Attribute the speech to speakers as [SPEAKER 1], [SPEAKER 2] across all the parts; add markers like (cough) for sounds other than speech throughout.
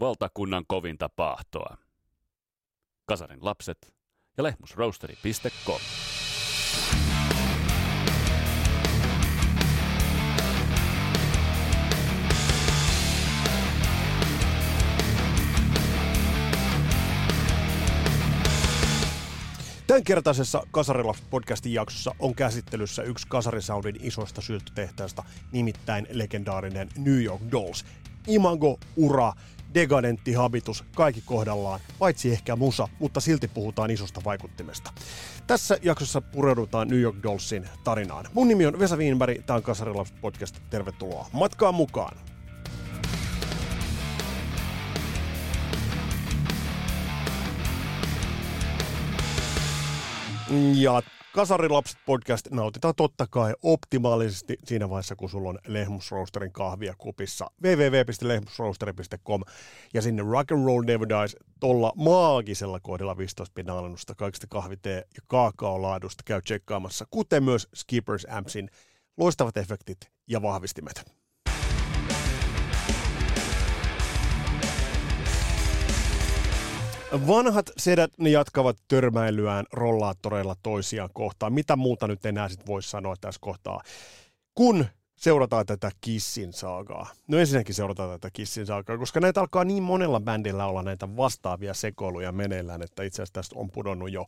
[SPEAKER 1] valtakunnan kovinta pahtoa. Kasarin lapset ja lehmusroasteri.com.
[SPEAKER 2] Tämänkertaisessa Kasarilaps-podcastin jaksossa on käsittelyssä yksi Kasarisoundin isoista sylttytehtaista, nimittäin legendaarinen New York Dolls. Imago, ura, degadentti habitus, kaikki kohdallaan, paitsi ehkä musa, mutta silti puhutaan isosta vaikuttimesta. Tässä jaksossa pureudutaan New York Dollsin tarinaan. Mun nimi on Vesa Wienberg, tämä on Kasarilaps podcast, tervetuloa matkaan mukaan! Ja Kasarilapset podcast nautitaan totta kai optimaalisesti siinä vaiheessa, kun sulla on Lehmusroosterin kahvia kupissa. www.lehmusroosteri.com ja sinne Rock and Roll Never Dies tuolla maagisella kohdalla 15 pinnan alennusta kaikista kahvitee ja kaakaolaadusta käy tsekkaamassa, kuten myös Skippers Ampsin loistavat efektit ja vahvistimet. Vanhat sedät, ne jatkavat törmäilyään rollaattoreilla toisiaan kohtaan. Mitä muuta nyt enää sit voisi sanoa tässä kohtaa? Kun seurataan tätä Kissin saagaa. No ensinnäkin seurataan tätä Kissin saagaa, koska näitä alkaa niin monella bändillä olla näitä vastaavia sekoiluja meneillään, että itse asiassa tästä on pudonnut jo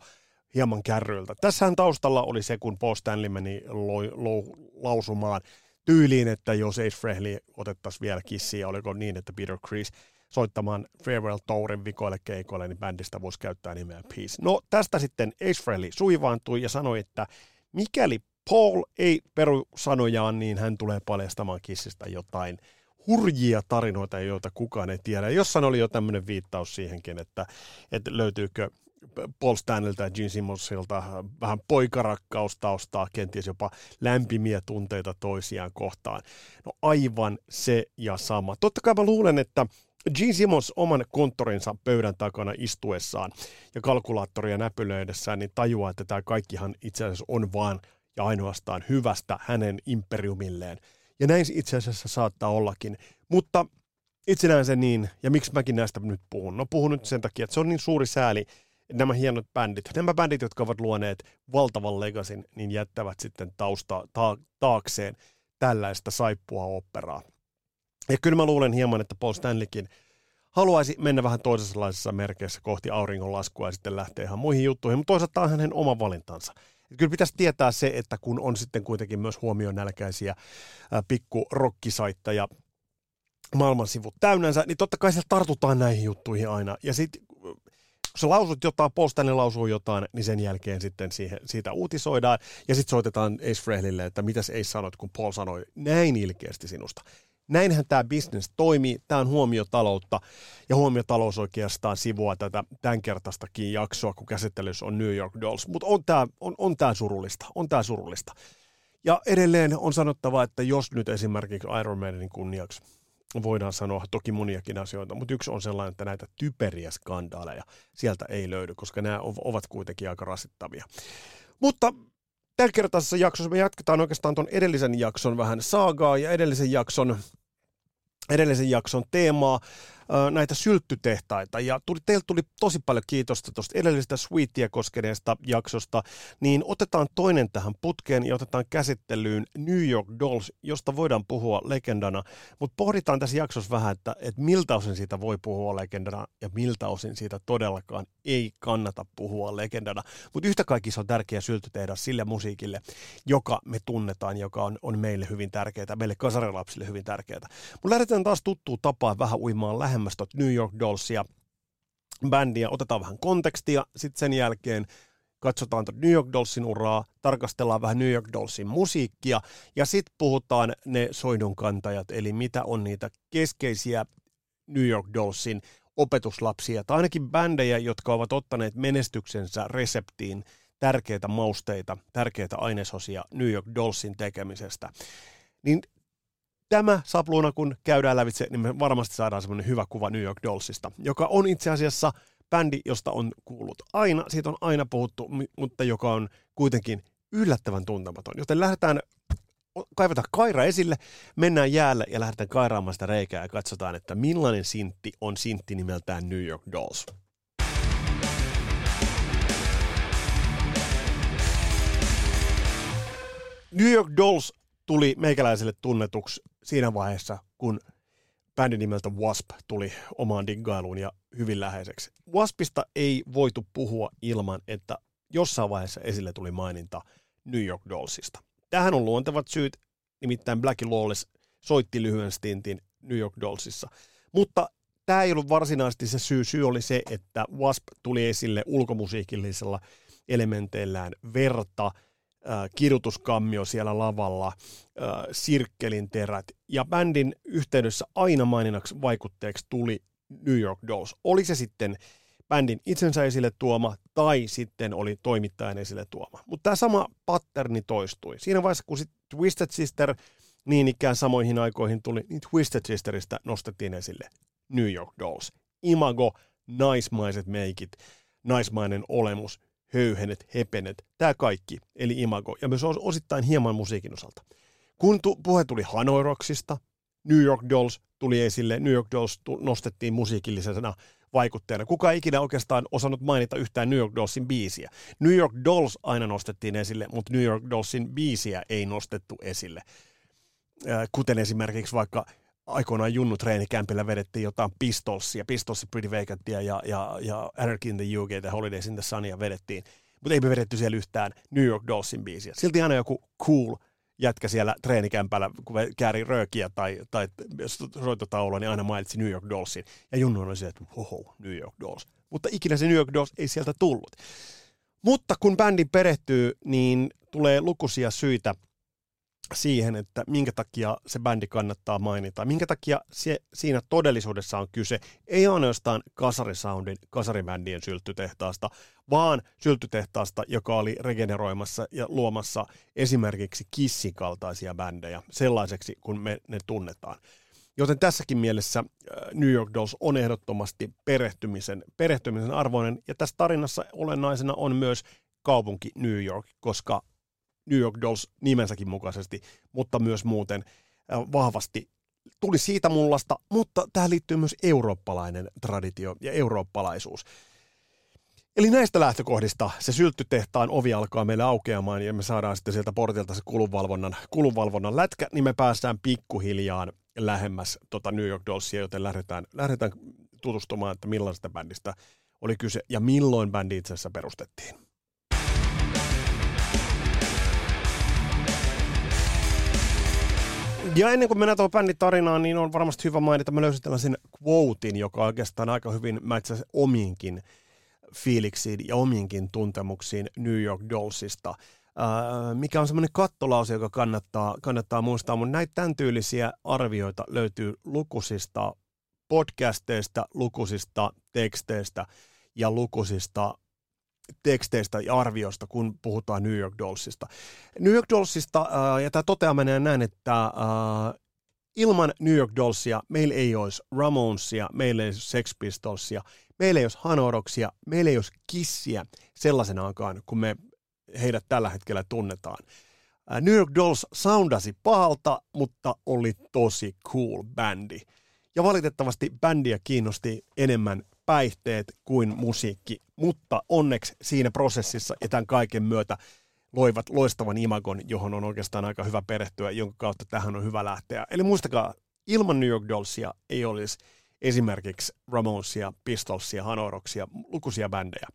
[SPEAKER 2] hieman kärryiltä. Tässähän taustalla oli se, kun Paul Stanley meni lo, lo, lausumaan tyyliin, että jos Ace Frehley otettaisiin vielä kissiä, oliko niin, että Peter Chris soittamaan Farewell Tourin vikoille keikoille, niin bändistä voisi käyttää nimeä Peace. No tästä sitten Ace Frehley suivaantui ja sanoi, että mikäli Paul ei peru sanojaan, niin hän tulee paljastamaan kissistä jotain hurjia tarinoita, joita kukaan ei tiedä. Jossain oli jo tämmöinen viittaus siihenkin, että, että löytyykö Paul Stanlilta ja Gene Simmonsilta vähän poikarakkaustausta, kenties jopa lämpimiä tunteita toisiaan kohtaan. No aivan se ja sama. Totta kai mä luulen, että Gene Simmons oman konttorinsa pöydän takana istuessaan ja kalkulaattoria näpylöidessään, niin tajuaa, että tämä kaikkihan itse asiassa on vaan ja ainoastaan hyvästä hänen imperiumilleen. Ja näin itse asiassa saattaa ollakin. Mutta itse näen sen niin, ja miksi mäkin näistä nyt puhun? No puhun nyt sen takia, että se on niin suuri sääli, nämä hienot bändit, nämä bändit, jotka ovat luoneet valtavan legasin, niin jättävät sitten tausta, ta, taakseen tällaista saippua operaa. Ja kyllä mä luulen hieman, että Paul Stanleykin haluaisi mennä vähän toisenlaisessa merkeissä kohti auringonlaskua ja sitten lähteä ihan muihin juttuihin, mutta toisaalta on hänen oma valintansa. Et kyllä pitäisi tietää se, että kun on sitten kuitenkin myös huomioon nälkäisiä pikku rokkisaitteja maailman sivut täynnänsä, niin totta kai siellä tartutaan näihin juttuihin aina. Ja sitten kun sä lausut jotain, Paul Stanley lausuu jotain, niin sen jälkeen sitten siihen, siitä uutisoidaan ja sitten soitetaan Ace Frehlille, että mitäs Ace sanoit, kun Paul sanoi näin ilkeästi sinusta. Näinhän tämä business toimii, tämä on huomiotaloutta, ja huomiotalous oikeastaan sivua tätä tämänkertaistakin jaksoa, kun käsittelyssä on New York Dolls. Mutta on tämä on, on tää surullista, on tämä surullista. Ja edelleen on sanottava, että jos nyt esimerkiksi Iron Maidenin kunniaksi voidaan sanoa toki moniakin asioita, mutta yksi on sellainen, että näitä typeriä skandaaleja sieltä ei löydy, koska nämä ovat kuitenkin aika rasittavia. Mutta Tällä kertaisessa jaksossa me jatketaan oikeastaan tuon edellisen jakson vähän saagaa ja edellisen jakson, edellisen jakson teemaa näitä sylttytehtaita. Ja tuli, teiltä tuli tosi paljon kiitosta tuosta edellisestä Sweetia koskeneesta jaksosta, niin otetaan toinen tähän putkeen ja otetaan käsittelyyn New York Dolls, josta voidaan puhua legendana. Mutta pohditaan tässä jaksossa vähän, että, että miltä osin siitä voi puhua legendana ja miltä osin siitä todellakaan ei kannata puhua legendana. Mutta yhtä kaikki se on tärkeä sylty tehdä sille musiikille, joka me tunnetaan, joka on, on meille hyvin tärkeää, meille kasarilapsille hyvin tärkeää. Mutta lähdetään taas tuttuun tapaan vähän uimaan lähemmäs New York Dollsia bändiä, otetaan vähän kontekstia, sitten sen jälkeen katsotaan New York Dollsin uraa, tarkastellaan vähän New York Dollsin musiikkia ja sitten puhutaan ne soidunkantajat, eli mitä on niitä keskeisiä New York Dollsin opetuslapsia, tai ainakin bändejä, jotka ovat ottaneet menestyksensä reseptiin tärkeitä mausteita, tärkeitä ainesosia New York Dollsin tekemisestä. Niin tämä sapluuna, kun käydään lävitse, niin me varmasti saadaan semmoinen hyvä kuva New York Dollsista, joka on itse asiassa bändi, josta on kuullut aina, siitä on aina puhuttu, mutta joka on kuitenkin yllättävän tuntematon. Joten lähdetään kaivetaan kaira esille, mennään jäälle ja lähdetään kairaamaan sitä reikää ja katsotaan, että millainen sintti on sintti nimeltään New York Dolls. New York Dolls tuli meikäläiselle tunnetuksi siinä vaiheessa, kun bändin nimeltä Wasp tuli omaan diggailuun ja hyvin läheiseksi. Waspista ei voitu puhua ilman, että jossain vaiheessa esille tuli maininta New York Dollsista. Tähän on luontevat syyt, nimittäin Black Lawless soitti lyhyen stintin New York Dollsissa. Mutta tämä ei ollut varsinaisesti se syy. Syy oli se, että Wasp tuli esille ulkomusiikillisella elementeillään verta – äh, kirjoituskammio siellä lavalla, äh, sirkkelin terät ja bändin yhteydessä aina maininnaksi vaikutteeksi tuli New York Dolls. Oli se sitten bändin itsensä esille tuoma tai sitten oli toimittajan esille tuoma. Mutta tämä sama patterni toistui. Siinä vaiheessa, kun sitten Twisted Sister niin ikään samoihin aikoihin tuli, niin Twisted Sisteristä nostettiin esille New York Dolls. Imago, naismaiset meikit, naismainen olemus, höyhenet, hepenet, tämä kaikki, eli imago, ja myös osittain hieman musiikin osalta. Kun tu- puhe tuli Hanoiroksista, New York Dolls tuli esille, New York Dolls tu- nostettiin musiikillisena vaikutteena. Kuka ei ikinä oikeastaan osannut mainita yhtään New York Dollsin biisiä. New York Dolls aina nostettiin esille, mutta New York Dollsin biisiä ei nostettu esille. Kuten esimerkiksi vaikka aikoinaan Junnu treenikämpillä vedettiin jotain Pistolsia, Pistolsi Pretty Vacantia ja, ja, ja Anarchy in the UK ja Holidays in the Sunia vedettiin. Mutta ei me vedetty siellä yhtään New York Dollsin biisiä. Silti aina joku cool jätkä siellä treenikämpällä, kun kääri röökiä tai, tai soitotaulua, niin aina mainitsi New York Dollsin. Ja Junnu oli se, että hoho, New York Dolls. Mutta ikinä se New York Dolls ei sieltä tullut. Mutta kun bändi perehtyy, niin tulee lukuisia syitä – siihen, että minkä takia se bändi kannattaa mainita. Minkä takia se, siinä todellisuudessa on kyse, ei ainoastaan kasarisoundin, kasaribändien sylttytehtaasta, vaan sylttytehtaasta, joka oli regeneroimassa ja luomassa esimerkiksi Kissin kaltaisia bändejä sellaiseksi, kun me ne tunnetaan. Joten tässäkin mielessä äh, New York Dolls on ehdottomasti perehtymisen, perehtymisen arvoinen, ja tässä tarinassa olennaisena on myös kaupunki New York, koska New York Dolls nimensäkin mukaisesti, mutta myös muuten äh, vahvasti tuli siitä mullasta, mutta tähän liittyy myös eurooppalainen traditio ja eurooppalaisuus. Eli näistä lähtökohdista se sylttytehtaan ovi alkaa meille aukeamaan ja me saadaan sitten sieltä portilta se kulunvalvonnan, kulunvalvonnan lätkä, niin me päästään pikkuhiljaa lähemmäs tota New York Dollsia, joten lähdetään, lähdetään tutustumaan, että millaisesta bändistä oli kyse ja milloin bändi itse asiassa perustettiin. Ja ennen kuin mennään tuohon bändin tarinaan, niin on varmasti hyvä mainita, mä löysin tällaisen quotein, joka oikeastaan aika hyvin mätsä omiinkin fiiliksiin ja omiinkin tuntemuksiin New York Dollsista. Mikä on semmoinen kattolause, joka kannattaa, kannattaa muistaa, mutta näitä tämän tyylisiä arvioita löytyy lukuisista podcasteista, lukuisista teksteistä ja lukuisista teksteistä ja arvioista, kun puhutaan New York Dollsista. New York Dollsista, äh, ja tämä toteaminen näin, että äh, ilman New York Dollsia meillä ei olisi Ramonesia, meillä ei olisi Sex Pistolsia, meillä ei olisi Hanoroksia, meillä ei olisi Kissiä sellaisenaankaan, kun me heidät tällä hetkellä tunnetaan. Äh, New York Dolls soundasi pahalta, mutta oli tosi cool bändi. Ja valitettavasti bändiä kiinnosti enemmän päihteet kuin musiikki, mutta onneksi siinä prosessissa ja tämän kaiken myötä loivat loistavan imagon, johon on oikeastaan aika hyvä perehtyä, jonka kautta tähän on hyvä lähteä. Eli muistakaa, ilman New York Dollsia ei olisi esimerkiksi Ramonesia, Pistolsia, Hanoroksia, lukuisia bändejä.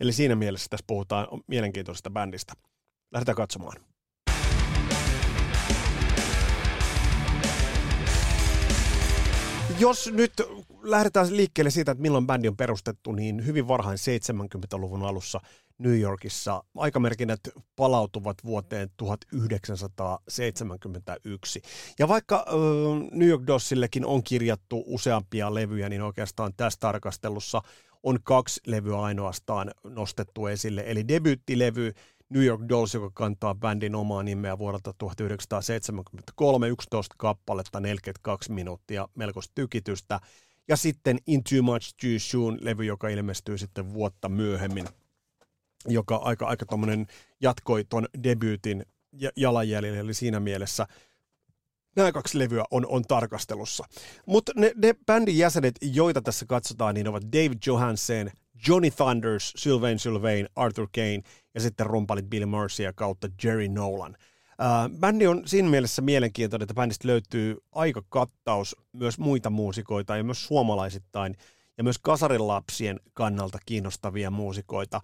[SPEAKER 2] Eli siinä mielessä tässä puhutaan mielenkiintoisesta bändistä. Lähdetään katsomaan. Jos nyt lähdetään liikkeelle siitä, että milloin bändi on perustettu, niin hyvin varhain 70-luvun alussa New Yorkissa aikamerkinnät palautuvat vuoteen 1971. Ja vaikka äh, New York Dossillekin on kirjattu useampia levyjä, niin oikeastaan tässä tarkastelussa on kaksi levyä ainoastaan nostettu esille. Eli debyyttilevy New York Dolls, joka kantaa bändin omaa nimeä vuodelta 1973, 11 kappaletta, 42 minuuttia, melkoista tykitystä. Ja sitten In Too Much Too Soon levy, joka ilmestyy sitten vuotta myöhemmin, joka aika, aika tommonen jatkoi ton debyytin jalanjäljellä, eli siinä mielessä nämä kaksi levyä on, on tarkastelussa. Mutta ne, ne bändin jäsenet, joita tässä katsotaan, niin ovat David Johansen, Johnny Thunders, Sylvain Sylvain, Arthur Kane ja sitten rumpalit Bill Mercia kautta Jerry Nolan. Uh, bändi on siinä mielessä mielenkiintoinen, että bändistä löytyy aika kattaus myös muita muusikoita ja myös suomalaisittain ja myös kasarilapsien kannalta kiinnostavia muusikoita.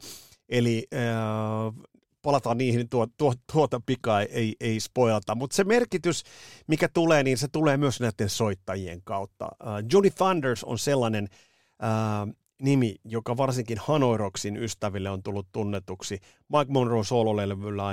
[SPEAKER 2] Eli uh, palataan niihin tuo, tuo, tuota pikaa ei, ei spoilata, mutta se merkitys, mikä tulee, niin se tulee myös näiden soittajien kautta. Uh, Johnny Thunders on sellainen uh, nimi, joka varsinkin Hanoi Rocksin ystäville on tullut tunnetuksi. Mike Monroe sololevyllä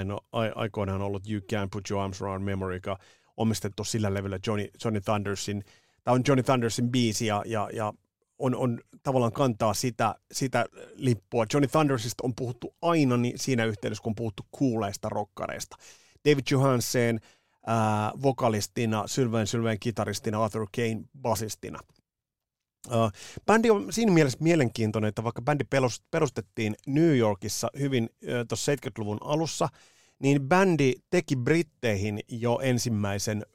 [SPEAKER 2] aikoinaan ollut You Can't Put Your Arms Around Memory, joka omistettu sillä levyllä Johnny, Johnny Thundersin, tämä on Johnny Thundersin biisi ja, ja, ja on, on tavallaan kantaa sitä, sitä lippua. Johnny Thundersista on puhuttu aina niin siinä yhteydessä, kun on puhuttu kuuleista rokkareista. David Johansen ää, vokalistina, Sylvain Sylvain kitaristina, Arthur Kane basistina. Bändi on siinä mielessä mielenkiintoinen, että vaikka bändi perustettiin New Yorkissa hyvin tuossa 70-luvun alussa, niin bändi teki Britteihin jo ensimmäisen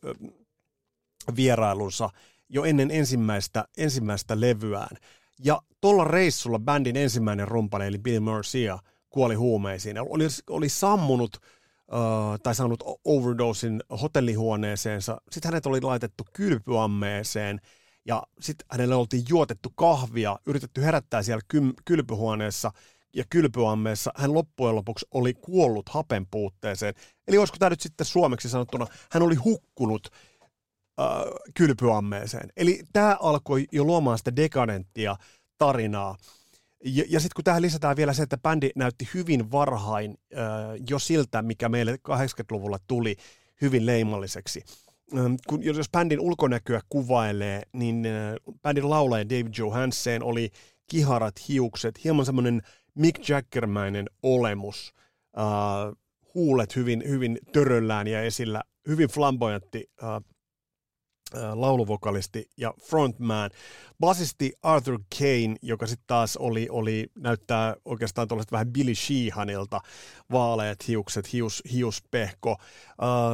[SPEAKER 2] vierailunsa jo ennen ensimmäistä, ensimmäistä levyään. Ja tuolla reissulla bändin ensimmäinen rumpali, eli Bill Mercia, kuoli huumeisiin. Oli, oli sammunut uh, tai saanut overdosin hotellihuoneeseensa. Sitten hänet oli laitettu kylpyammeeseen ja sitten hänelle oltiin juotettu kahvia, yritetty herättää siellä kylpyhuoneessa ja kylpyammeessa. Hän loppujen lopuksi oli kuollut hapen puutteeseen. Eli olisiko tämä nyt sitten suomeksi sanottuna, hän oli hukkunut äh, kylpyammeeseen. Eli tämä alkoi jo luomaan sitä dekadenttia tarinaa. Ja, ja sitten kun tähän lisätään vielä se, että bändi näytti hyvin varhain äh, jo siltä, mikä meille 80-luvulla tuli hyvin leimalliseksi. Ähm, kun, jos bändin ulkonäköä kuvailee, niin äh, bändin laulaja David Johansen oli kiharat hiukset, hieman semmoinen Mick Jaggermäinen olemus, äh, huulet hyvin, hyvin töröllään ja esillä, hyvin flamboyantti äh, lauluvokalisti ja frontman. Basisti Arthur Kane, joka sitten taas oli, oli, näyttää oikeastaan tuollaista vähän Billy Sheehanilta, vaaleat hiukset, hius, hiuspehko. Uh,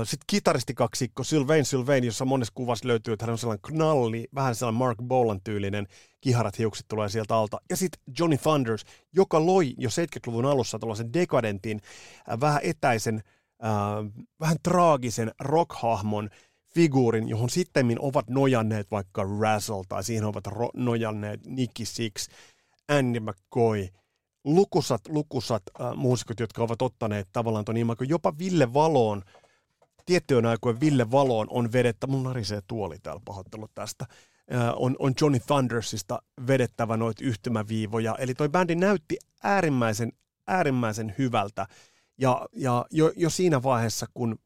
[SPEAKER 2] sitten kitaristikaksikko Sylvain Sylvain, jossa monessa kuvassa löytyy, että hän on sellainen knalli, vähän sellainen Mark Bolan tyylinen, kiharat hiukset tulee sieltä alta. Ja sitten Johnny Thunders, joka loi jo 70-luvun alussa tällaisen dekadentin, äh, vähän etäisen, äh, vähän traagisen rockhahmon, figuurin, johon sitten ovat nojanneet vaikka Razzle tai siihen ovat ro- nojanneet Nicky Six, Andy McCoy, lukusat, lukusat äh, muusikot, jotka ovat ottaneet tavallaan tuon ilman, jopa Ville Valoon, tiettyjen aikojen Ville Valoon on vedettä, mun narisee tuoli täällä pahoittelut tästä, äh, on, on Johnny Thundersista vedettävä noita yhtymäviivoja, eli toi bändi näytti äärimmäisen, äärimmäisen hyvältä, ja, ja jo, jo siinä vaiheessa, kun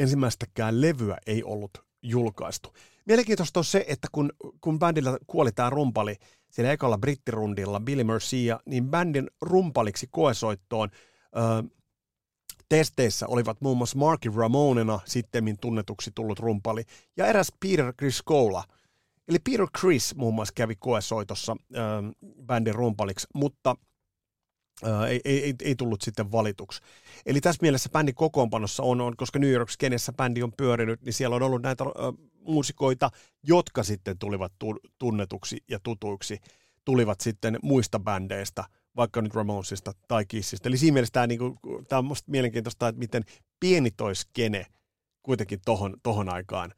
[SPEAKER 2] ensimmäistäkään levyä ei ollut julkaistu. Mielenkiintoista on se, että kun, kun bändillä kuoli tämä rumpali siellä ekalla brittirundilla, Billy Mercia, niin bändin rumpaliksi koesoittoon ö, testeissä olivat muun muassa Marky Ramonena sitten tunnetuksi tullut rumpali ja eräs Peter Criscola. Eli Peter Chris muun muassa kävi koesoitossa ö, bändin rumpaliksi, mutta – ei, ei, ei, tullut sitten valituksi. Eli tässä mielessä bändin kokoonpanossa on, on koska New York kenessä bändi on pyörinyt, niin siellä on ollut näitä äh, muusikoita, jotka sitten tulivat tu, tunnetuksi ja tutuiksi, tulivat sitten muista bändeistä, vaikka nyt Ramonesista tai Kissistä. Eli siinä mielessä tämä, niin kuin, tämä on musta mielenkiintoista, että miten pieni toi skene kuitenkin tohon, tohon aikaan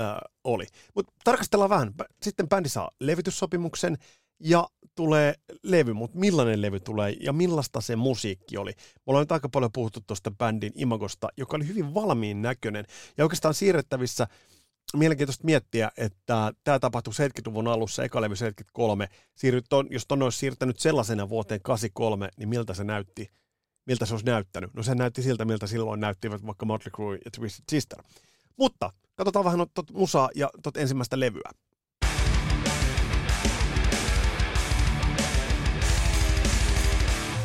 [SPEAKER 2] äh, oli. Mutta tarkastellaan vähän. Sitten bändi saa levityssopimuksen, ja tulee levy, mutta millainen levy tulee ja millaista se musiikki oli. Me ollaan nyt aika paljon puhuttu tuosta bändin imagosta, joka oli hyvin valmiin näköinen ja oikeastaan siirrettävissä mielenkiintoista miettiä, että tämä tapahtui 70-luvun alussa, eka levy 73. Siirryt ton, jos ton olisi siirtänyt sellaisena vuoteen 83, niin miltä se näytti? Miltä se olisi näyttänyt? No se näytti siltä, miltä silloin näyttivät vaikka Motley Crue ja Twisted Sister. Mutta katsotaan vähän tuota musaa ja tuota ensimmäistä levyä.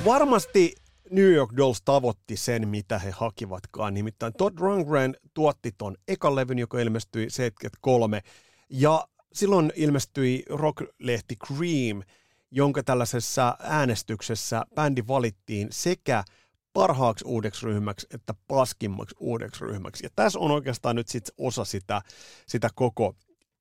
[SPEAKER 2] Varmasti New York Dolls tavoitti sen, mitä he hakivatkaan. Nimittäin Todd Rundgren tuotti ton ekan levyn, joka ilmestyi 73. Ja silloin ilmestyi rock-lehti Cream, jonka tällaisessa äänestyksessä bändi valittiin sekä parhaaksi uudeksi ryhmäksi että paskimmaksi uudeksi ryhmäksi. Ja tässä on oikeastaan nyt sit osa sitä, sitä koko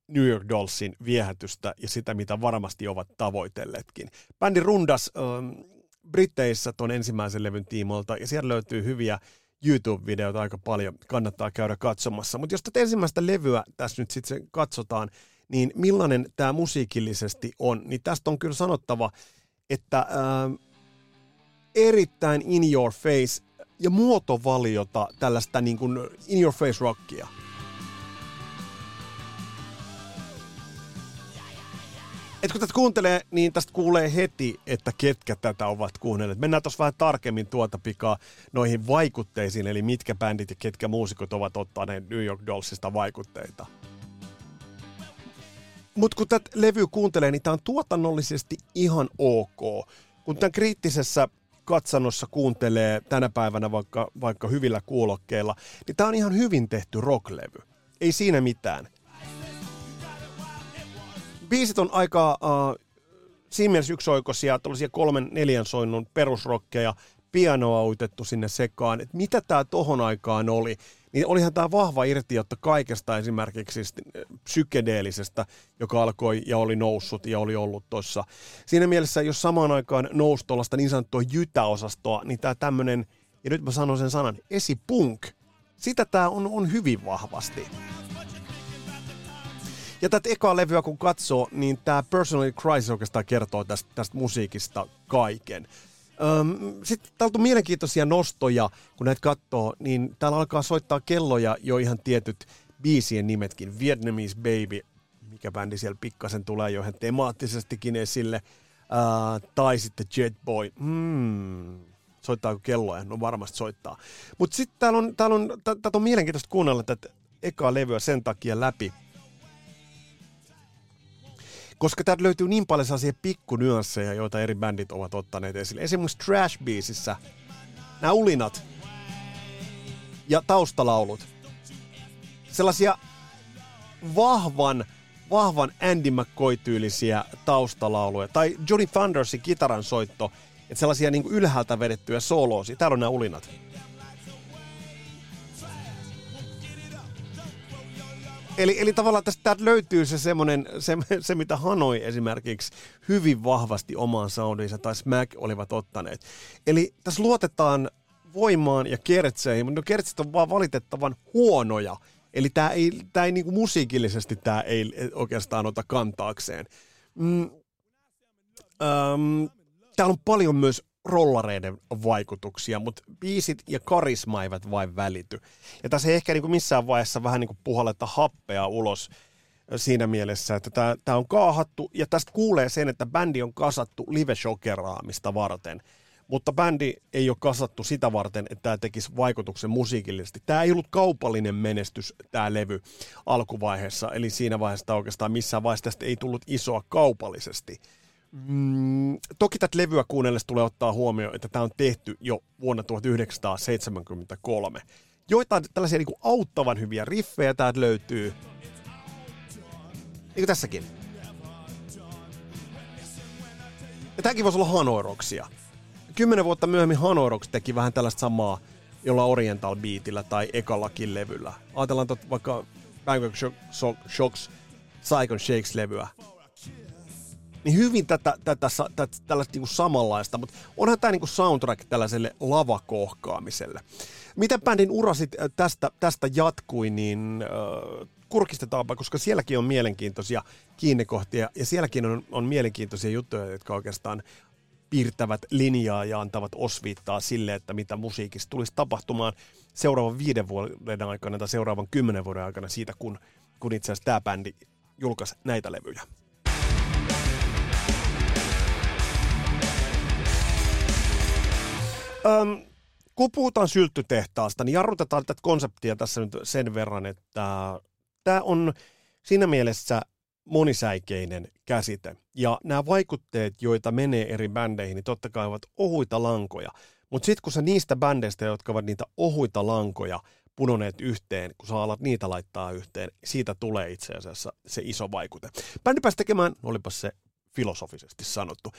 [SPEAKER 2] New York Dollsin viehätystä ja sitä, mitä varmasti ovat tavoitelleetkin. Bändi rundas ähm, Britteissä tuon ensimmäisen levyn tiimoilta ja siellä löytyy hyviä YouTube-videoita aika paljon, kannattaa käydä katsomassa. Mutta jos tätä ensimmäistä levyä tässä nyt sitten katsotaan, niin millainen tämä musiikillisesti on, niin tästä on kyllä sanottava, että ää, erittäin in your face ja muotovaliota tällaista niin kuin in your face rockia. Et kun tätä kuuntelee, niin tästä kuulee heti, että ketkä tätä ovat kuunnelleet. Mennään tuossa vähän tarkemmin tuota pikaa noihin vaikutteisiin, eli mitkä bändit ja ketkä muusikot ovat ottaneet New York Dollsista vaikutteita. Mutta kun tätä levy kuuntelee, niin tämä on tuotannollisesti ihan ok. Kun tämän kriittisessä katsannossa kuuntelee tänä päivänä vaikka, vaikka hyvillä kuulokkeilla, niin tämä on ihan hyvin tehty rocklevy. Ei siinä mitään. Biisit on aika uh, siinä mielessä yksioikoisia, tällaisia kolmen neljän soinnun perusrokkeja, pianoa uitettu sinne sekaan. Et mitä tämä tohon aikaan oli? niin olihan tämä vahva irtiotto kaikesta esimerkiksi psykedeellisestä, joka alkoi ja oli noussut ja oli ollut tuossa. Siinä mielessä, jos samaan aikaan nousi tuollaista niin sanottua jytäosastoa, niin tämä tämmöinen, ja nyt mä sanon sen sanan, esipunk, sitä tämä on, on hyvin vahvasti. Ja tätä ekaa levyä kun katsoo, niin tämä Personal Crisis oikeastaan kertoo tästä, tästä musiikista kaiken. Sitten täältä on mielenkiintoisia nostoja, kun näitä katsoo, niin täällä alkaa soittaa kelloja jo ihan tietyt biisien nimetkin. Vietnamese Baby, mikä bändi siellä pikkasen tulee jo ihan temaattisestikin esille. Uh, tai sitten Jet Boy. Mm, soittaako kelloja? No varmasti soittaa. Mutta sitten täällä on, täällä on, täällä on mielenkiintoista kuunnella tätä ekaa levyä sen takia läpi, koska täältä löytyy niin paljon sellaisia pikkunyansseja, joita eri bändit ovat ottaneet esille. Esimerkiksi Trash Beasissä nämä ulinat ja taustalaulut. Sellaisia vahvan, vahvan Andy McCoy-tyylisiä taustalauluja. Tai Johnny Thundersin kitaran soitto, että sellaisia niin ylhäältä vedettyjä sooloosia. Täällä on nämä ulinat. Eli, eli tavallaan tästä löytyy se semmoinen, se, se, mitä Hanoi esimerkiksi hyvin vahvasti omaan soundinsa tai Smack olivat ottaneet. Eli tässä luotetaan voimaan ja kertseihin, mutta no kertsit on vaan valitettavan huonoja. Eli tämä ei, tää ei niinku musiikillisesti tämä ei oikeastaan ota kantaakseen. Mm, ähm, täällä on paljon myös rollareiden vaikutuksia, mutta biisit ja karisma eivät vain välity. Ja tässä ei ehkä niin kuin missään vaiheessa vähän niin kuin puhalleta happea ulos siinä mielessä, että tämä on kaahattu ja tästä kuulee sen, että bändi on kasattu live-shokeraamista varten. Mutta bändi ei ole kasattu sitä varten, että tämä tekisi vaikutuksen musiikillisesti. Tämä ei ollut kaupallinen menestys, tämä levy alkuvaiheessa, eli siinä vaiheessa oikeastaan missään vaiheessa tästä ei tullut isoa kaupallisesti. Mm, toki tätä levyä kuunnellessa tulee ottaa huomioon, että tämä on tehty jo vuonna 1973. Joitain tällaisia niin kuin auttavan hyviä riffejä täältä löytyy. Niin kuin tässäkin. Ja tämäkin voisi olla Hanoiroksia. Kymmenen vuotta myöhemmin Hanoiroks teki vähän tällaista samaa jolla Oriental Beatillä tai ekallakin levyllä. Ajatellaan tot, vaikka Bangkok Shocks Psychon Shakes-levyä niin hyvin tätä, tätä, tätä tällaista niin kuin samanlaista, mutta onhan tämä niin kuin soundtrack tällaiselle lavakohkaamiselle. Miten bändin urasit äh, tästä, tästä jatkui, niin äh, kurkistetaanpa, koska sielläkin on mielenkiintoisia kiinnekohtia ja sielläkin on, on mielenkiintoisia juttuja, jotka oikeastaan piirtävät linjaa ja antavat osviittaa sille, että mitä musiikissa tulisi tapahtumaan seuraavan viiden vuoden aikana tai seuraavan kymmenen vuoden aikana siitä, kun, kun itse asiassa tämä bändi julkaisi näitä levyjä. Öm, kun puhutaan sylttytehtaasta, niin jarrutetaan tätä konseptia tässä nyt sen verran, että tämä on siinä mielessä monisäikeinen käsite. Ja nämä vaikutteet, joita menee eri bändeihin, niin totta kai ovat ohuita lankoja. Mutta sitten kun sä niistä bändeistä, jotka ovat niitä ohuita lankoja, punoneet yhteen, kun sä alat niitä laittaa yhteen, siitä tulee itse asiassa se iso vaikute. Bändi pääsi tekemään, olipa se filosofisesti sanottu.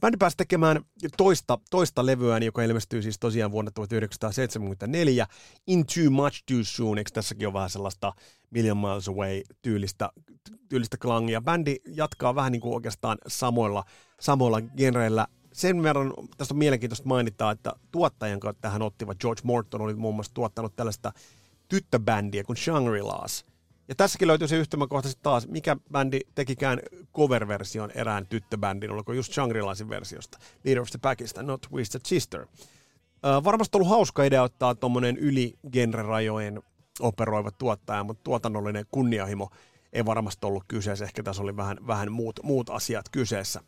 [SPEAKER 2] Bändi pääsi tekemään toista, toista levyään, joka ilmestyy siis tosiaan vuonna 1974, In Too Much Too Soon, eikö tässäkin on vähän sellaista Million Miles Away tyylistä, klangia. Bändi jatkaa vähän niin kuin oikeastaan samoilla, samoilla genreillä. Sen verran tästä on mielenkiintoista mainita, että tuottajan kanssa tähän ottivat George Morton oli muun muassa tuottanut tällaista tyttöbändiä kuin Shangri-Las – ja tässäkin löytyy se yhtymäkohta sitten taas, mikä bändi tekikään cover-version erään tyttöbändin, oliko just Shangri-Lasin versiosta, Leader of the Packista, Not Twisted Sister. Äh, varmasti ollut hauska idea ottaa tuommoinen yli genrerajojen operoiva tuottaja, mutta tuotannollinen kunnianhimo ei varmasti ollut kyseessä. Ehkä tässä oli vähän, vähän muut, muut asiat kyseessä.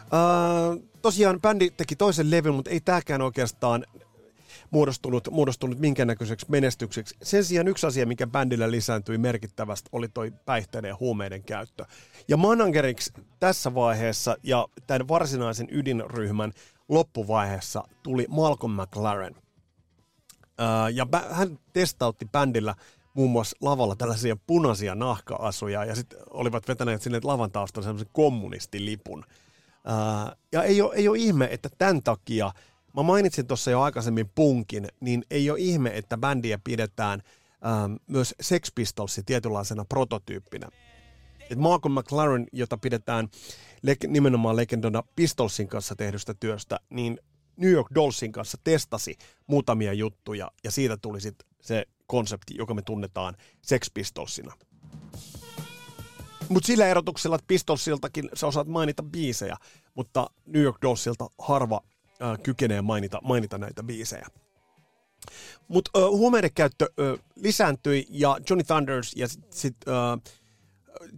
[SPEAKER 2] Äh, tosiaan bändi teki toisen levyn, mutta ei tämäkään oikeastaan muodostunut, muodostunut minkäännäköiseksi menestykseksi. Sen sijaan yksi asia, mikä bändillä lisääntyi merkittävästi, oli toi päihteiden ja huumeiden käyttö. Ja manageriksi tässä vaiheessa ja tämän varsinaisen ydinryhmän loppuvaiheessa tuli Malcolm McLaren. ja hän testautti bändillä muun muassa lavalla tällaisia punaisia nahka-asuja ja sitten olivat vetäneet sinne lavan taustalla semmoisen kommunistilipun. ja ei ole, ei ole ihme, että tämän takia – Mä mainitsin tuossa jo aikaisemmin punkin, niin ei ole ihme, että bändiä pidetään ähm, myös Sex Pistolsin tietynlaisena prototyyppinä. Et Malcolm McLaren, jota pidetään le- nimenomaan legendona Pistolsin kanssa tehdystä työstä, niin New York Dollsin kanssa testasi muutamia juttuja ja siitä tuli sitten se konsepti, joka me tunnetaan Sex Pistolsina. Mutta sillä erotuksella, että Pistolsiltakin sä osaat mainita biisejä, mutta New York Dollsilta harva äh, kykenee mainita, mainita näitä biisejä. Mutta äh, huumeiden käyttö äh, lisääntyi ja Johnny Thunders ja sitten sit, äh,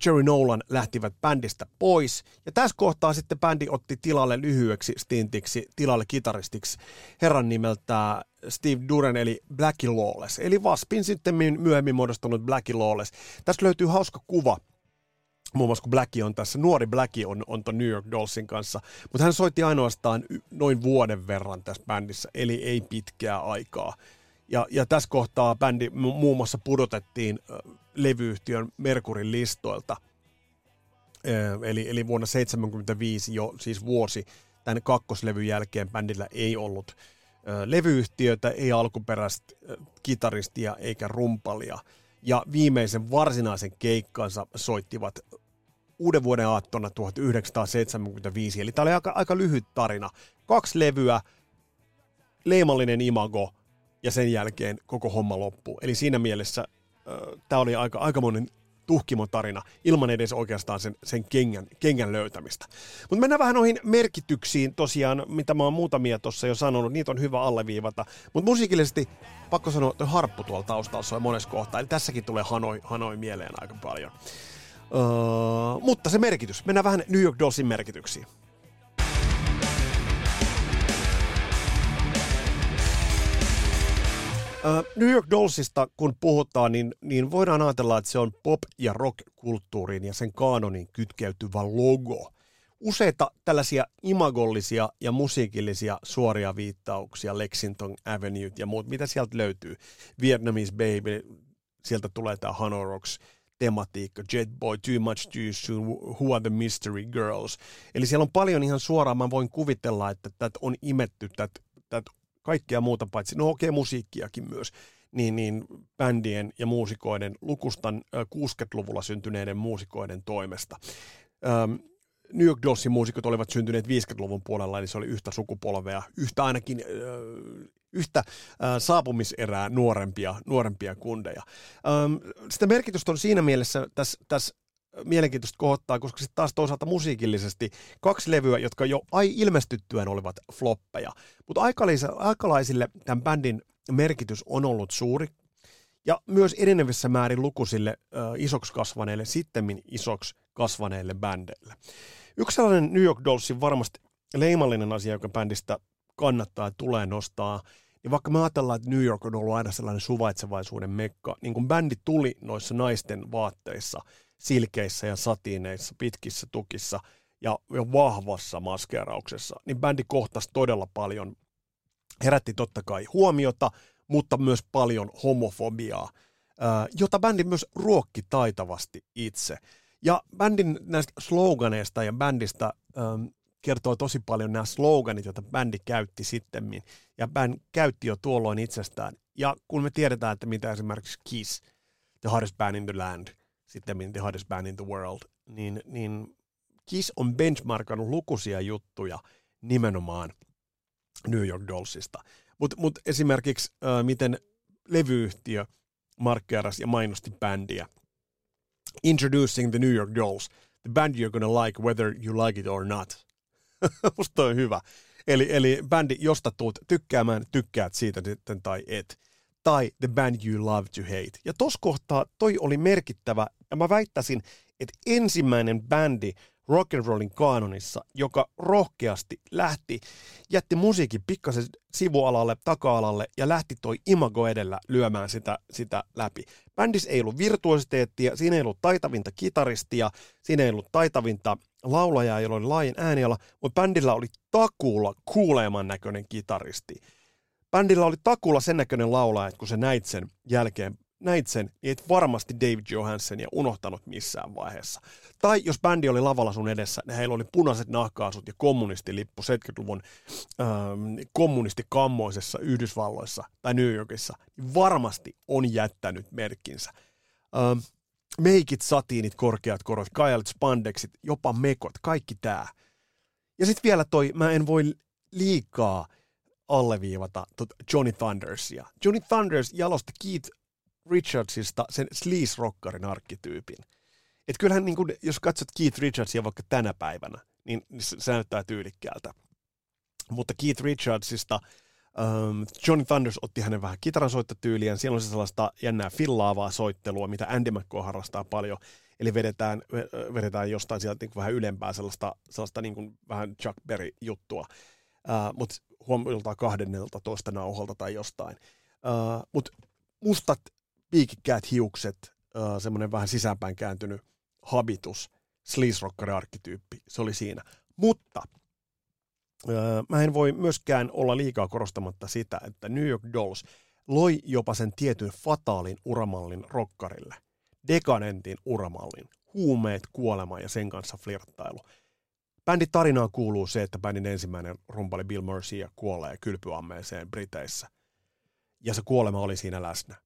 [SPEAKER 2] Jerry Nolan lähtivät bändistä pois. Ja tässä kohtaa sitten bändi otti tilalle lyhyeksi stintiksi, tilalle kitaristiksi herran nimeltä Steve Duren eli Blackie Lawless. Eli Waspin sitten myöhemmin muodostunut Blackie Lawless. Tässä löytyy hauska kuva muun muassa kun Blackie on tässä, nuori Blackie on, on ton New York Dollsin kanssa, mutta hän soitti ainoastaan noin vuoden verran tässä bändissä, eli ei pitkää aikaa. Ja, ja tässä kohtaa bändi muun muassa pudotettiin levyyhtiön Merkurin listoilta, eli, eli vuonna 1975 jo siis vuosi tämän kakkoslevyn jälkeen bändillä ei ollut levyyhtiötä, ei alkuperäistä kitaristia eikä rumpalia – ja viimeisen varsinaisen keikkansa soittivat uuden vuoden aattona 1975. Eli tämä oli aika, aika lyhyt tarina. Kaksi levyä, leimallinen imago ja sen jälkeen koko homma loppuu. Eli siinä mielessä äh, tämä oli aika, aikamoinen tuhkimon tarina ilman edes oikeastaan sen, sen kengän, kengän löytämistä. Mutta mennään vähän noihin merkityksiin tosiaan, mitä mä oon muutamia tuossa jo sanonut, niitä on hyvä alleviivata. Mutta musiikillisesti pakko sanoa, että harppu tuolla taustalla soi monessa kohtaa, eli tässäkin tulee Hanoi, Hanoi mieleen aika paljon. Öö, mutta se merkitys, mennään vähän New York Dollsin merkityksiin. New York Dollsista kun puhutaan, niin, niin voidaan ajatella, että se on pop- ja rock-kulttuuriin ja sen kaanonin kytkeytyvä logo. Useita tällaisia imagollisia ja musiikillisia suoria viittauksia, Lexington Avenue ja muut, mitä sieltä löytyy. Vietnamese Baby, sieltä tulee tämä Hano Rocks tematiikka, Jet Boy, Too Much Too Soon, Who Are the Mystery Girls. Eli siellä on paljon ihan suoraan, mä voin kuvitella, että tätä on imetty, tätä kaikkea muuta paitsi, no okei, okay, musiikkiakin myös, niin, niin bändien ja muusikoiden, lukustan 60-luvulla syntyneiden muusikoiden toimesta. Ähm, New York Dollsin muusikot olivat syntyneet 50-luvun puolella, eli se oli yhtä sukupolvea, yhtä ainakin yhtä saapumiserää nuorempia, nuorempia kundeja. Sitä merkitystä on siinä mielessä tässä, tässä mielenkiintoista kohottaa, koska sitten taas toisaalta musiikillisesti kaksi levyä, jotka jo ai ilmestyttyään olivat floppeja. Mutta aikalaisille tämän bändin merkitys on ollut suuri, ja myös enenevissä määrin lukusille ö, isoksi kasvaneille, sittemmin isoksi kasvaneille bändeille. Yksi sellainen New York Dollsin varmasti leimallinen asia, joka bändistä kannattaa ja tulee nostaa, niin vaikka me ajatellaan, että New York on ollut aina sellainen suvaitsevaisuuden mekka, niin kun bändi tuli noissa naisten vaatteissa – silkeissä ja satiineissa, pitkissä tukissa ja, vahvassa maskeerauksessa, niin bändi kohtasi todella paljon, herätti totta kai huomiota, mutta myös paljon homofobiaa, jota bändi myös ruokki taitavasti itse. Ja bändin näistä sloganeista ja bändistä ähm, kertoo tosi paljon nämä sloganit, joita bändi käytti sitten. Ja bändi käytti jo tuolloin itsestään. Ja kun me tiedetään, että mitä esimerkiksi Kiss, The Hardest Band in the Land, sitten The Hardest Band in the World, niin, niin Kiss on benchmarkannut lukuisia juttuja nimenomaan New York Dollsista. Mutta mut esimerkiksi äh, miten levyyhtiö markkeeras ja mainosti bändiä. Introducing the New York Dolls, the band you're gonna like whether you like it or not. (laughs) Musta on hyvä. Eli, eli bändi, josta tuut tykkäämään, tykkäät siitä sitten tai et. Tai the band you love to hate. Ja tos kohtaa toi oli merkittävä, ja mä väittäisin, että ensimmäinen bändi rock and rollin kaanonissa, joka rohkeasti lähti, jätti musiikin pikkasen sivualalle, taka-alalle ja lähti toi imago edellä lyömään sitä, sitä läpi. Bändissä ei ollut virtuositeettia, siinä ei ollut taitavinta kitaristia, siinä ei ollut taitavinta laulajaa, jolla oli laajin ääniala, mutta bändillä oli takuulla kuuleman näköinen kitaristi. Bändillä oli takuulla sen näköinen laulaja, että kun se näit sen jälkeen näit sen, niin et varmasti David Johanssenia unohtanut missään vaiheessa. Tai jos bändi oli lavalla sun edessä, niin heillä oli punaiset nahkaasut ja kommunistilippu 70-luvun ähm, kommunistikammoisessa Yhdysvalloissa tai New Yorkissa, niin varmasti on jättänyt merkkinsä. Ähm, meikit, satiinit, korkeat korot, kailit, spandexit, jopa mekot, kaikki tää. Ja sitten vielä toi, mä en voi liikaa alleviivata tot Johnny Thundersia. Johnny Thunders jalosti Keith Richardsista sen sleaze-rockarin arkkityypin. Et kyllähän niin kun, jos katsot Keith Richardsia vaikka tänä päivänä, niin se näyttää tyylikkäältä. Mutta Keith Richardsista um, Johnny Thunders otti hänen vähän kitaransoittotyyliään. Siellä on se sellaista jännää fillaavaa soittelua, mitä Andy McCoy harrastaa paljon. Eli vedetään, vedetään jostain sieltä niin vähän ylempää sellaista, sellaista niin vähän Chuck Berry-juttua. Uh, Mutta huomioiltaan kahdennelta toista nauholta tai jostain. Uh, Mutta mustat piikikkäät hiukset, semmoinen vähän sisäänpäin kääntynyt habitus, sleaze arkkityyppi, se oli siinä. Mutta mä en voi myöskään olla liikaa korostamatta sitä, että New York Dolls loi jopa sen tietyn fataalin uramallin rokkarille. Dekadentin uramallin. Huumeet, kuolema ja sen kanssa flirttailu. Bändin tarinaan kuuluu se, että bändin ensimmäinen rumpali Bill Mercy kuolee kylpyammeeseen Briteissä. Ja se kuolema oli siinä läsnä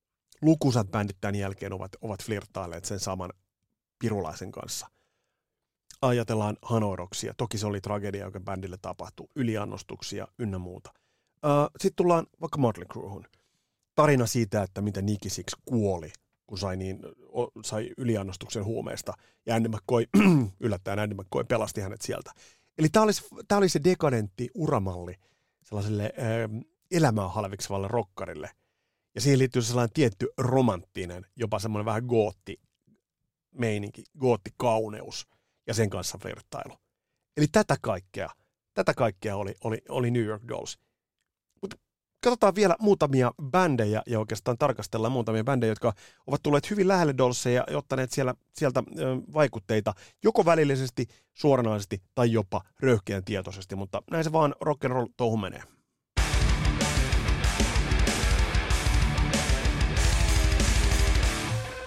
[SPEAKER 2] lukuisat bändit tämän jälkeen ovat, ovat flirttailleet sen saman pirulaisen kanssa. Ajatellaan Hanoroksia. Toki se oli tragedia, joka bändille tapahtui. Yliannostuksia ynnä muuta. Sitten tullaan vaikka Motley Cruehun. Tarina siitä, että miten Nicky Six kuoli, kun sai, niin, sai yliannostuksen huumeesta. Ja Andy McCoy, (clears throat) yllättäen Andy McCoy pelasti hänet sieltä. Eli tämä oli, tämä oli se dekadentti uramalli sellaiselle elämää halviksevalle rokkarille – ja siihen liittyy sellainen tietty romanttinen, jopa semmoinen vähän gootti meininki, kauneus ja sen kanssa vertailu. Eli tätä kaikkea, tätä kaikkea oli, oli, oli New York Dolls. Mutta katsotaan vielä muutamia bändejä ja oikeastaan tarkastellaan muutamia bändejä, jotka ovat tulleet hyvin lähelle Dollseja ja ottaneet siellä, sieltä ö, vaikutteita joko välillisesti, suoranaisesti tai jopa röyhkeän tietoisesti, mutta näin se vaan rock'n'roll touhu menee.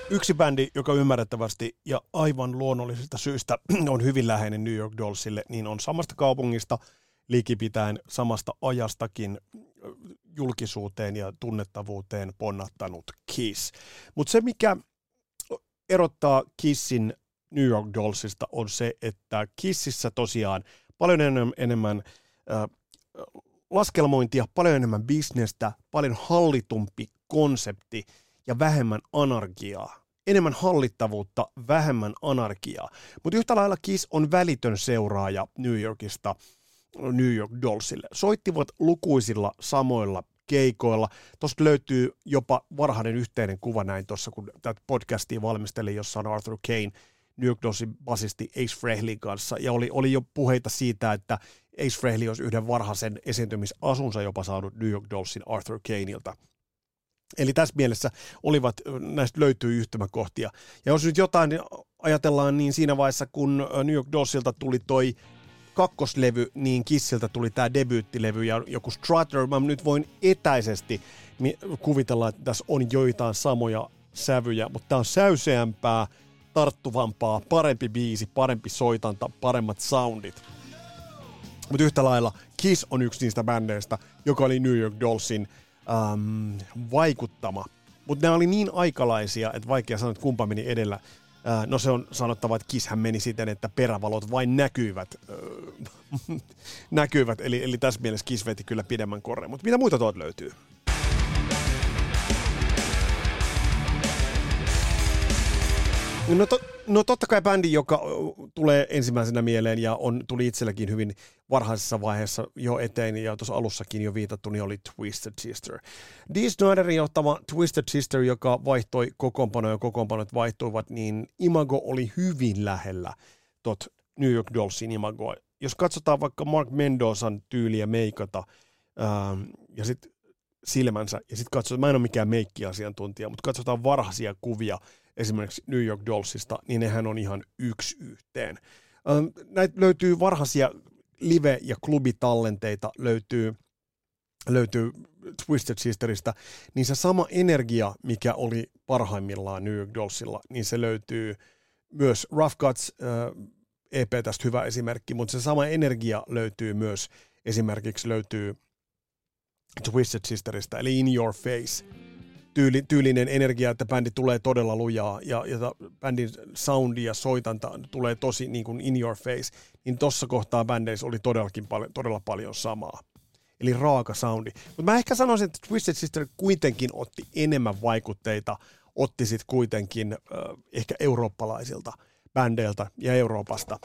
[SPEAKER 2] Yksi bändi, joka ymmärrettävästi ja aivan luonnollisista syistä (clears throat) on hyvin läheinen New York Dollsille, niin on samasta kaupungista liikipitäen samasta ajastakin julkisuuteen ja tunnettavuuteen ponnattanut Kiss. Mutta se, mikä erottaa Kissin New York Dollsista on se, että Kississä tosiaan paljon enemmän, enemmän äh, laskelmointia, paljon enemmän bisnestä, paljon hallitumpi konsepti – ja vähemmän anarkiaa. Enemmän hallittavuutta, vähemmän anarkiaa. Mutta yhtä lailla Kiss on välitön seuraaja New Yorkista New York Dollsille. Soittivat lukuisilla samoilla keikoilla. Tuosta löytyy jopa varhainen yhteinen kuva näin tuossa, kun tätä podcastia valmistelin, jossa on Arthur Kane, New York Dollsin basisti Ace Frehleyn kanssa, ja oli, oli jo puheita siitä, että Ace Frehley olisi yhden varhaisen esiintymisasunsa jopa saanut New York Dollsin Arthur Kaneilta. Eli tässä mielessä olivat, näistä löytyy yhtymäkohtia. Ja jos nyt jotain ajatellaan, niin siinä vaiheessa, kun New York Dollsilta tuli toi kakkoslevy, niin Kissiltä tuli tämä debyyttilevy ja joku Strutter. Mä nyt voin etäisesti kuvitella, että tässä on joitain samoja sävyjä, mutta tämä on säyseämpää, tarttuvampaa, parempi biisi, parempi soitanta, paremmat soundit. Mutta yhtä lailla Kiss on yksi niistä bändeistä, joka oli New York Dollsin ähm, vaikuttama. Mutta nämä oli niin aikalaisia, että vaikea sanoa, että kumpa meni edellä. Äh, no se on sanottava, että Kisshän meni siten, että perävalot vain näkyivät. Äh, (laughs) näkyivät, eli, eli tässä mielessä Kiss veti kyllä pidemmän korren. Mutta mitä muita tuolta löytyy? No, to, no totta kai bändi, joka tulee ensimmäisenä mieleen ja on, tuli itselläkin hyvin varhaisessa vaiheessa jo eteen ja tuossa alussakin jo viitattu, niin oli Twisted Sister. Dee Snyderin johtama Twisted Sister, joka vaihtoi kokoonpanoja ja kokoonpanot vaihtuivat, niin imago oli hyvin lähellä tot New York Dollsin imagoa. Jos katsotaan vaikka Mark Mendozan tyyliä meikata ähm, ja sitten silmänsä, ja sitten katsotaan, mä en ole mikään meikkiasiantuntija, mutta katsotaan varhaisia kuvia esimerkiksi New York Dollsista, niin nehän on ihan yksi yhteen. Ähm, näitä löytyy varhaisia live- ja klubitallenteita, löytyy, löytyy Twisted Sisteristä, niin se sama energia, mikä oli parhaimmillaan New York Dollsilla, niin se löytyy myös Rough Cuts äh, EP tästä hyvä esimerkki, mutta se sama energia löytyy myös esimerkiksi löytyy Twisted Sisteristä, eli In Your Face tyyli, tyylinen energia, että bändi tulee todella lujaa ja, ja bändin soundi ja soitanta tulee tosi niin kuin in your face, niin tuossa kohtaa bändeissä oli todellakin paljon, todella paljon samaa. Eli raaka soundi. Mutta mä ehkä sanoisin, että Twisted Sister kuitenkin otti enemmän vaikutteita, otti sitten kuitenkin äh, ehkä eurooppalaisilta bändeiltä ja Euroopasta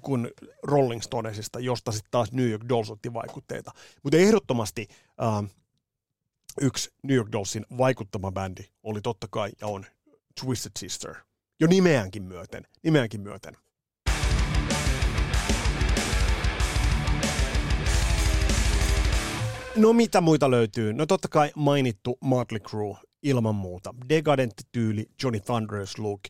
[SPEAKER 2] kuin Rolling Stonesista, josta sitten taas New York Dolls otti vaikutteita. Mutta ehdottomasti äh, yksi New York Dollsin vaikuttama bändi oli totta kai ja on Twisted Sister. Jo nimeänkin myöten. Nimeänkin myöten. No mitä muita löytyy? No totta kai mainittu Motley Crue ilman muuta. Degadentti tyyli, Johnny Thunders look,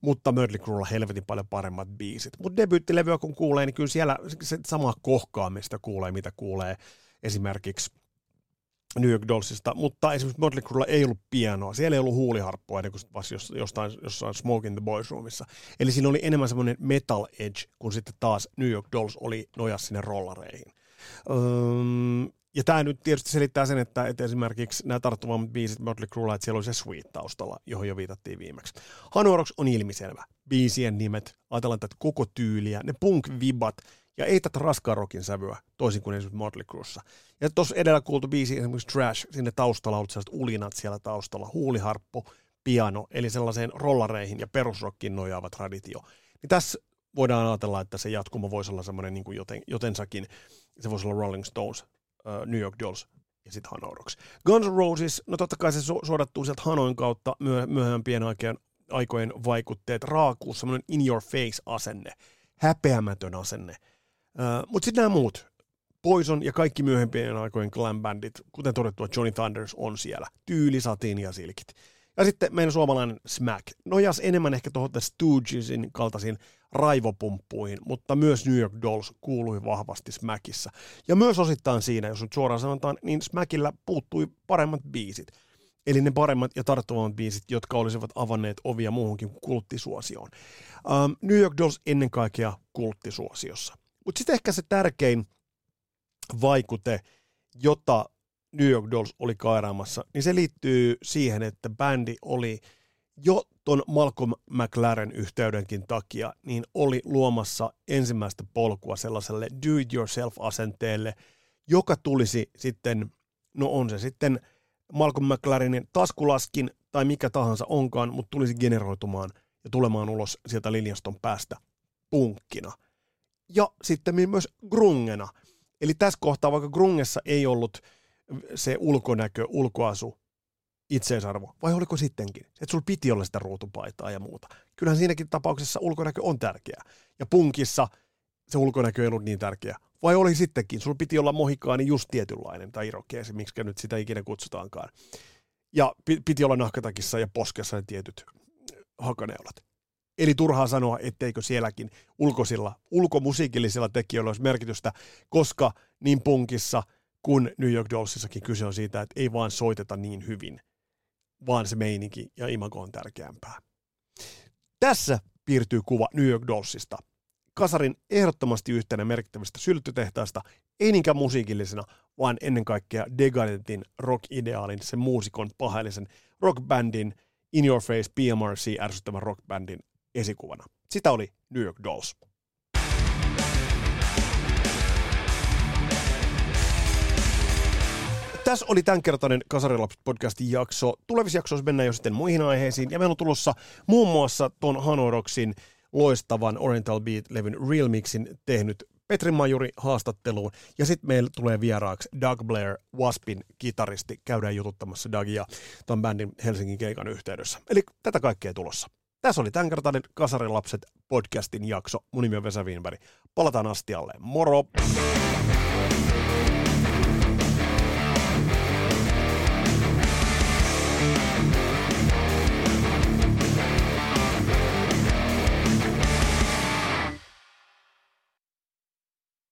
[SPEAKER 2] mutta Mötley Cruella helvetin paljon paremmat biisit. Mutta debyyttilevyä kun kuulee, niin kyllä siellä se sama kohkaamista kuulee, mitä kuulee esimerkiksi New York Dollsista, mutta esimerkiksi Motley Cruella ei ollut pianoa, siellä ei ollut huuliharppua ennen kuin vasta jostain, jossain Smoke in the Boys Roomissa. Eli siinä oli enemmän semmoinen metal edge, kun sitten taas New York Dolls oli nojas sinne rollareihin. Öm, ja tämä nyt tietysti selittää sen, että, että esimerkiksi nämä tarttuvammat biisit Motley Cruella, että siellä oli se Sweet taustalla, johon jo viitattiin viimeksi. Hanuoroks on ilmiselvä. Biisien nimet, ajatellaan tätä koko tyyliä, ne punk-vibat, ja ei tätä raskaan rokin sävyä, toisin kuin esimerkiksi Motley Cruessa. Ja tuossa edellä kuultu biisi, esimerkiksi Trash, sinne taustalla on sellaiset ulinat siellä taustalla, huuliharppu, piano, eli sellaiseen rollareihin ja perusrokkiin nojaava traditio. Niin tässä voidaan ajatella, että se jatkumo voisi olla semmoinen niin kuin joten, jotensakin, se voisi olla Rolling Stones, uh, New York Dolls ja sitten Hanoroks. Guns N' Roses, no totta kai se su- suodattuu sieltä Hanoin kautta myö- myöhempien aikojen, aikojen vaikutteet, raakuus, semmoinen in your face asenne, häpeämätön asenne – mutta sitten nämä muut, Poison ja kaikki myöhempien aikojen glam-bändit, kuten todettua, Johnny Thunders on siellä. Tyyli, satiin ja silkit. Ja sitten meidän suomalainen Smack. Nojas enemmän ehkä tuohon Stoogesin kaltaisiin raivopumppuihin, mutta myös New York Dolls kuului vahvasti Smackissa. Ja myös osittain siinä, jos nyt suoraan sanotaan, niin Smackillä puuttui paremmat biisit. Eli ne paremmat ja tarttuvammat biisit, jotka olisivat avanneet ovia muuhunkin kulttisuosioon. Um, New York Dolls ennen kaikkea kulttisuosiossa. Mutta sitten ehkä se tärkein vaikute, jota New York Dolls oli kairaamassa, niin se liittyy siihen, että bändi oli jo ton Malcolm McLaren yhteydenkin takia, niin oli luomassa ensimmäistä polkua sellaiselle do-it-yourself-asenteelle, joka tulisi sitten, no on se sitten Malcolm McLarenin taskulaskin tai mikä tahansa onkaan, mutta tulisi generoitumaan ja tulemaan ulos sieltä linjaston päästä punkkina – ja sitten myös grungena. Eli tässä kohtaa, vaikka grungessa ei ollut se ulkonäkö, ulkoasu, itseisarvo, vai oliko sittenkin? Että sulla piti olla sitä ruutupaitaa ja muuta. Kyllähän siinäkin tapauksessa ulkonäkö on tärkeä. Ja punkissa se ulkonäkö ei ollut niin tärkeä. Vai oli sittenkin? Sulla piti olla mohikaani just tietynlainen, tai irokeesi, miksi nyt sitä ikinä kutsutaankaan. Ja piti olla nahkatakissa ja poskessa ne tietyt hakaneulat. Eli turhaa sanoa, etteikö sielläkin ulkoisilla, ulkomusiikillisilla tekijöillä olisi merkitystä, koska niin punkissa kuin New York Dollsissakin kyse on siitä, että ei vaan soiteta niin hyvin, vaan se meininki ja imago on tärkeämpää. Tässä piirtyy kuva New York Dollsista. Kasarin ehdottomasti yhtenä merkittävistä sylttytehtaista, ei niinkään musiikillisena, vaan ennen kaikkea Degadentin rock-ideaalin, sen muusikon paheellisen rockbandin In Your Face PMRC ärsyttävän rockbandin esikuvana. Sitä oli New York Dolls. Tässä oli tämänkertainen Kasarilapset podcastin jakso. Tulevissa jaksoissa mennään jo sitten muihin aiheisiin. Ja meillä on tulossa muun muassa ton Hanoroksin loistavan Oriental Beat-levyn Real Mixin tehnyt Petri Majuri haastatteluun. Ja sitten meillä tulee vieraaksi Doug Blair, Waspin kitaristi. Käydään jututtamassa Dougia ton bändin Helsingin keikan yhteydessä. Eli tätä kaikkea tulossa. Tässä oli tämänkertainen Kasarilapset podcastin jakso. Mun nimi on Vesa Wienberg. Palataan astialle. Moro!